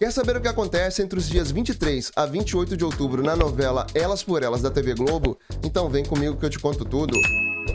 Quer saber o que acontece entre os dias 23 a 28 de outubro na novela Elas por Elas da TV Globo? Então vem comigo que eu te conto tudo.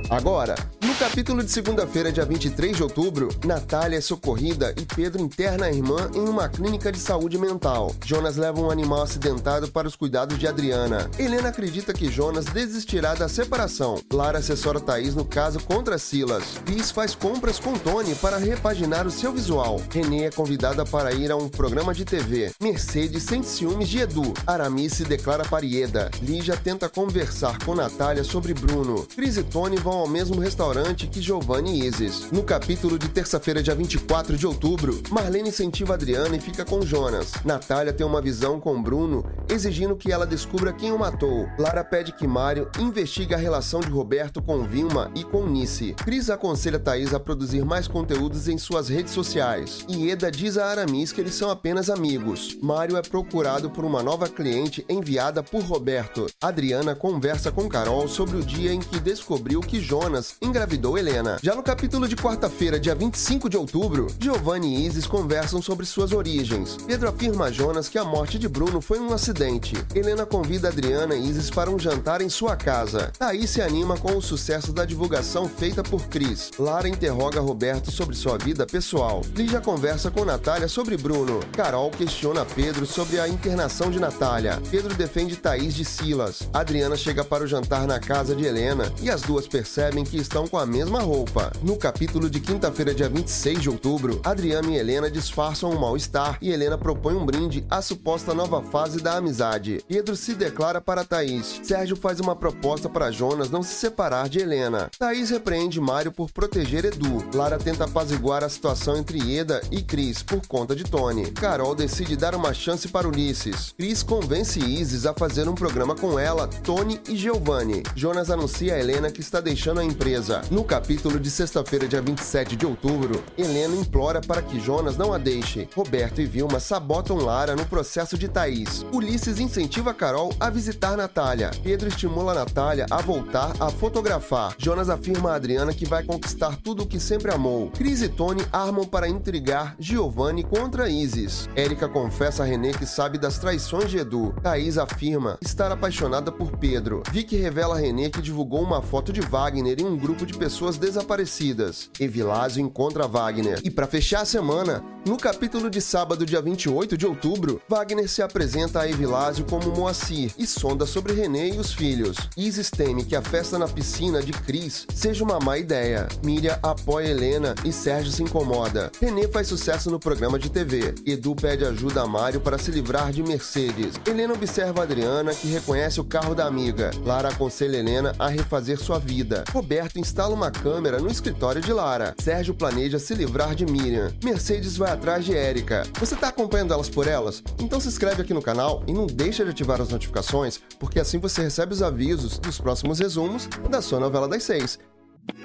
Agora, capítulo de segunda-feira, dia 23 de outubro, Natália é socorrida e Pedro interna a irmã em uma clínica de saúde mental. Jonas leva um animal acidentado para os cuidados de Adriana. Helena acredita que Jonas desistirá da separação. Lara assessora Thaís no caso contra Silas. Liz faz compras com Tony para repaginar o seu visual. Renê é convidada para ir a um programa de TV. Mercedes sente ciúmes de Edu. Aramis se declara parieda. Lígia tenta conversar com Natália sobre Bruno. Cris e Tony vão ao mesmo restaurante que Giovanni Isis. No capítulo de terça-feira, dia 24 de outubro, Marlene incentiva Adriana e fica com Jonas. Natália tem uma visão com Bruno, exigindo que ela descubra quem o matou. Lara pede que Mário investigue a relação de Roberto com Vilma e com Nice. Cris aconselha Thaís a produzir mais conteúdos em suas redes sociais. E Eda diz a Aramis que eles são apenas amigos. Mário é procurado por uma nova cliente enviada por Roberto. Adriana conversa com Carol sobre o dia em que descobriu que Jonas engravidou Helena. Já no capítulo de quarta-feira, dia 25 de outubro, Giovanni e Isis conversam sobre suas origens. Pedro afirma a Jonas que a morte de Bruno foi um acidente. Helena convida Adriana e Isis para um jantar em sua casa. Thaís se anima com o sucesso da divulgação feita por Cris. Lara interroga Roberto sobre sua vida pessoal. Lígia conversa com Natália sobre Bruno. Carol questiona Pedro sobre a internação de Natália. Pedro defende Thaís de Silas. Adriana chega para o jantar na casa de Helena e as duas percebem que estão com a mesma roupa. No capítulo de quinta-feira, dia 26 de outubro, Adriana e Helena disfarçam um mal-estar e Helena propõe um brinde à suposta nova fase da amizade. Pedro se declara para Thaís. Sérgio faz uma proposta para Jonas não se separar de Helena. Thaís repreende Mário por proteger Edu. Lara tenta apaziguar a situação entre Eda e Cris por conta de Tony. Carol decide dar uma chance para Ulisses. Cris convence Isis a fazer um programa com ela, Tony e Giovanni. Jonas anuncia a Helena que está deixando a empresa. No capítulo de sexta-feira, dia 27 de outubro, Helena implora para que Jonas não a deixe. Roberto e Vilma sabotam Lara no processo de Thaís. Ulisses incentiva Carol a visitar Natália. Pedro estimula Natália a voltar a fotografar. Jonas afirma a Adriana que vai conquistar tudo o que sempre amou. Cris e Tony armam para intrigar Giovanni contra Isis. Érica confessa a René que sabe das traições de Edu. Thaís afirma estar apaixonada por Pedro. Vicky revela a René que divulgou uma foto de Wagner em um grupo de pessoas desaparecidas. Evilásio encontra Wagner. E para fechar a semana, no capítulo de sábado, dia 28 de outubro, Wagner se apresenta a Evilásio como Moacir e sonda sobre René e os filhos. Isis teme que a festa na piscina de Cris seja uma má ideia. Miriam apoia Helena e Sérgio se incomoda. René faz sucesso no programa de TV. Edu pede ajuda a Mário para se livrar de Mercedes. Helena observa Adriana, que reconhece o carro da amiga. Lara aconselha Helena a refazer sua vida. Roberto instala uma câmera no escritório de Lara. Sérgio planeja se livrar de Miriam. Mercedes vai atrás de Érica. Você está acompanhando elas por elas? Então se inscreve aqui no canal e não deixa de ativar as notificações, porque assim você recebe os avisos dos próximos resumos da sua novela das seis.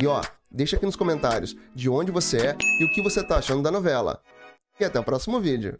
E ó, deixa aqui nos comentários de onde você é e o que você tá achando da novela. E até o próximo vídeo.